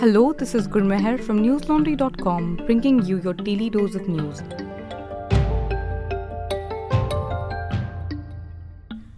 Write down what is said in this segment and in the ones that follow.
Hello, this is Gurmehar from newslaundry.com bringing you your daily dose of news.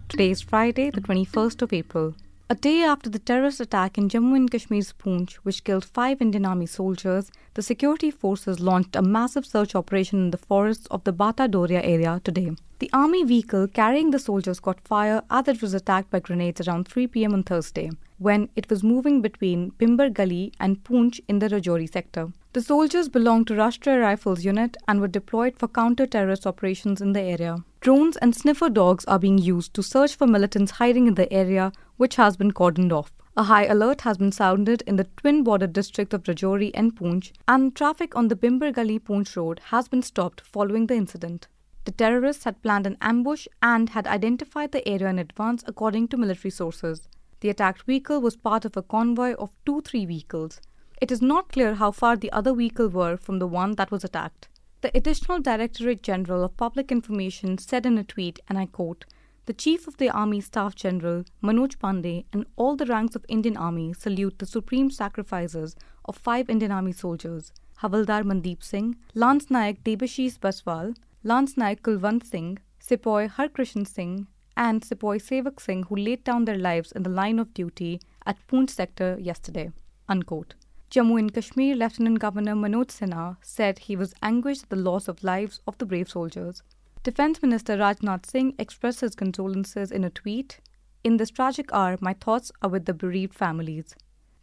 Today is Friday, the 21st of April. A day after the terrorist attack in Jammu and Kashmir's Poonch, which killed five Indian Army soldiers, the security forces launched a massive search operation in the forests of the Bhata Dhurian area today. The army vehicle carrying the soldiers caught fire as it was attacked by grenades around 3 pm on Thursday, when it was moving between Bhimber Gali and Poonch in the Rajouri sector. The soldiers belonged to Rashtriya Rifles Unit and were deployed for counter terrorist operations in the area. Drones and sniffer dogs are being used to search for militants hiding in the area, which has been cordoned off. A high alert has been sounded in the twin border district of Rajouri and Poonch, and traffic on the Bhimber Gali Poonch road has been stopped following the incident. The terrorists had planned an ambush and had identified the area in advance, according to military sources. The attacked vehicle was part of a convoy of two three vehicles. It is not clear how far the other vehicle were from the one that was attacked. The Additional Directorate General of Public Information said in a tweet, and I quote, the Chief of the Army Staff General, Manoj Pandey, and all the ranks of Indian Army salute the supreme sacrifices of five Indian Army soldiers, Havaldar Mandeep Singh, Lance Naik Debashish Baswal, Lance Naik Kulwant Singh, Sepoy Harkrishan Singh, and Sepoy Sevak Singh, who laid down their lives in the line of duty at Poonch sector yesterday. Unquote. Jammu and Kashmir Lieutenant Governor Manoj Sinha said he was anguished at the loss of lives of the brave soldiers. Defense Minister Rajnath Singh expressed his condolences in a tweet. In this tragic hour, my thoughts are with the bereaved families.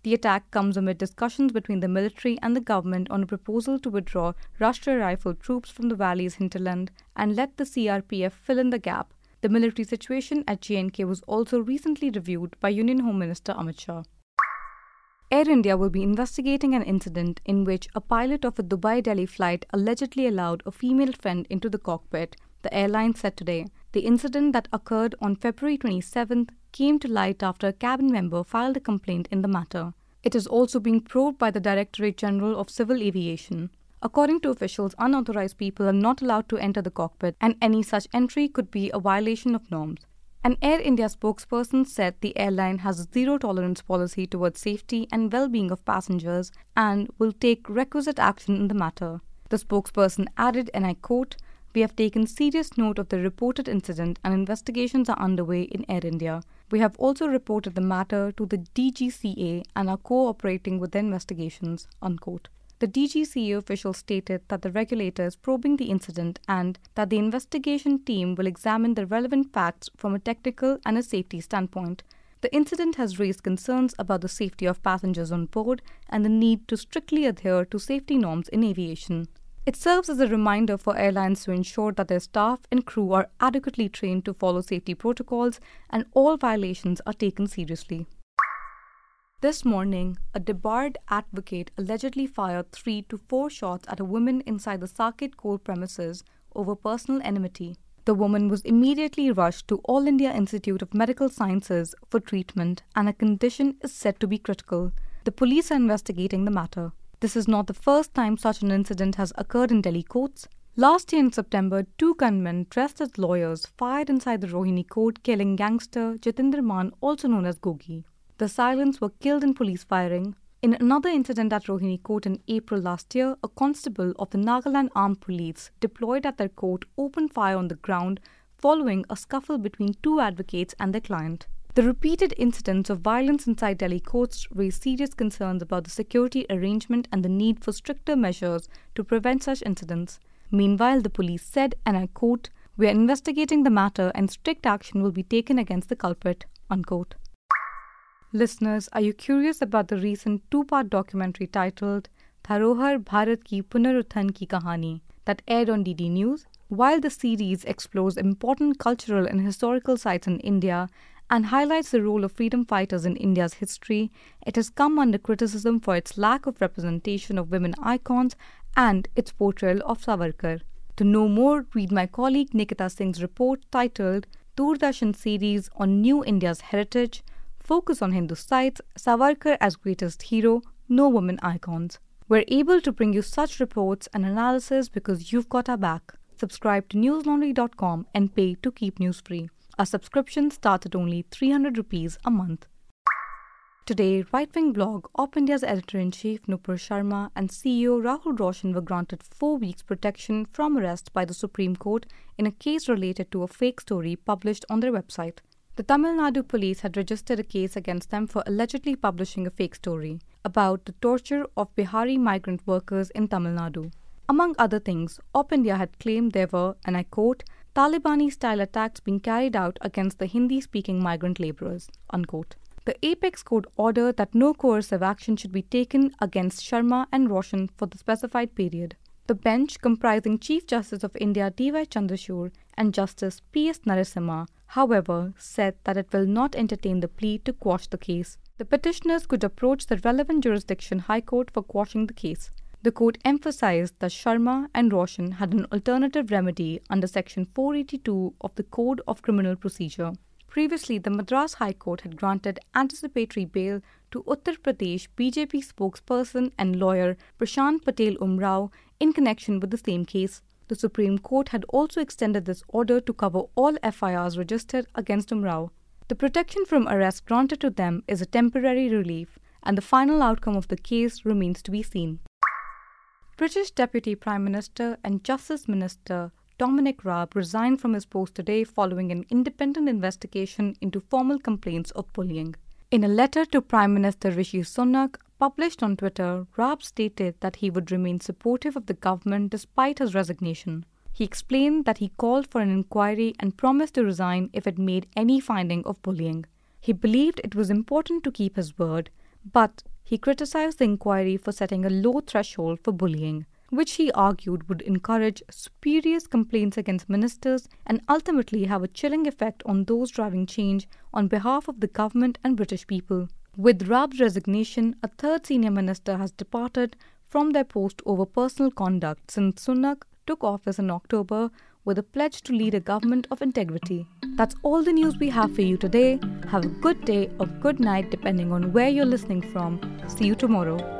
The attack comes amid discussions between the military and the government on a proposal to withdraw Rashtriya Rifle troops from the valley's hinterland and let the CRPF fill in the gap. The military situation at J&K was also recently reviewed by Union Home Minister Amit Shah. Air India will be investigating an incident in which a pilot of a Dubai Delhi flight allegedly allowed a female friend into the cockpit, the airline said today. The incident that occurred on February 27th came to light after a cabin member filed a complaint in the matter. It is also being probed by the Directorate General of Civil Aviation. According to officials, unauthorized people are not allowed to enter the cockpit, and any such entry could be a violation of norms. An Air India spokesperson said the airline has a zero tolerance policy towards safety and well being of passengers and will take requisite action in the matter. The spokesperson added, and I quote, we have taken serious note of the reported incident and investigations are underway in Air India. We have also reported the matter to the DGCA and are cooperating with the investigations. Unquote. The DGCA official stated that the regulator is probing the incident and that the investigation team will examine the relevant facts from a technical and a safety standpoint. The incident has raised concerns about the safety of passengers on board and the need to strictly adhere to safety norms in aviation. It serves as a reminder for airlines to ensure that their staff and crew are adequately trained to follow safety protocols and all violations are taken seriously. This morning, a debarred advocate allegedly fired three to four shots at a woman inside the Saket court premises over personal enmity. The woman was immediately rushed to All India Institute of Medical Sciences for treatment, and her condition is said to be critical. The police are investigating the matter. This is not the first time such an incident has occurred in Delhi courts. Last year in September, two gunmen dressed as lawyers fired inside the Rohini court, killing gangster Jitender Mann, also known as Gogi. The Silents were killed in police firing. In another incident at Rohini Court in April last year, a constable of the Nagaland Armed Police deployed at their court opened fire on the ground following a scuffle between two advocates and their client. The repeated incidents of violence inside Delhi courts raise serious concerns about the security arrangement and the need for stricter measures to prevent such incidents. Meanwhile, the police said, and I quote, We are investigating the matter and strict action will be taken against the culprit. Unquote. Listeners, are you curious about the recent two part documentary titled Dharohar Bharat Ki Punarutthan Ki Kahani that aired on DD News? While the series explores important cultural and historical sites in India and highlights the role of freedom fighters in India's history, it has come under criticism for its lack of representation of women icons and its portrayal of Savarkar. To know more, read my colleague Nikita Singh's report titled Doordarshan series on New India's Heritage Focus on Hindu sites, Savarkar as greatest hero, no women icons. We're able to bring you such reports and analysis because you've got our back. Subscribe to newslaundry.com and pay to keep news free. Our subscription starts at only 300 rupees a month. Today, right wing blog OpIndia's editor in chief Nupur Sharma and CEO Rahul Roshan were granted four weeks protection from arrest by the Supreme Court in a case related to a fake story published on their website. The Tamil Nadu police had registered a case against them for allegedly publishing a fake story about the torture of Bihari migrant workers in Tamil Nadu. Among other things, OpIndia had claimed there were, and I quote, Talibani style attacks being carried out against the Hindi speaking migrant labourers. Unquote. The Apex Court ordered that no coercive action should be taken against Sharma and Roshan for the specified period. The bench, comprising Chief Justice of India D.Y. Chandrachud and Justice P.S. Narasimha, however, said that it will not entertain the plea to quash the case. The petitioners could approach the relevant jurisdiction High Court for quashing the case. The court emphasized that Sharma and Roshan had an alternative remedy under Section 482 of the Code of Criminal Procedure. Previously, the Madras High Court had granted anticipatory bail to Uttar Pradesh BJP spokesperson and lawyer Prashant Patel Umrao in connection with the same case. The Supreme Court had also extended this order to cover all FIRs registered against Umrao. The protection from arrest granted to them is a temporary relief, and the final outcome of the case remains to be seen. British Deputy Prime Minister and Justice Minister Dominic Raab resigned from his post today following an independent investigation into formal complaints of bullying. In a letter to Prime Minister Rishi Sunak, published on Twitter, Raab stated that he would remain supportive of the government despite his resignation. He explained that he called for an inquiry and promised to resign if it made any finding of bullying. He believed it was important to keep his word, but he criticized the inquiry for setting a low threshold for bullying, which he argued would encourage spurious complaints against ministers and ultimately have a chilling effect on those driving change on behalf of the government and British people. With Raab's resignation, a third senior minister has departed from their post over personal conduct since Sunak took office in October with a pledge to lead a government of integrity. That's all the news we have for you today. Have a good day or good night, depending on where you're listening from. See you tomorrow.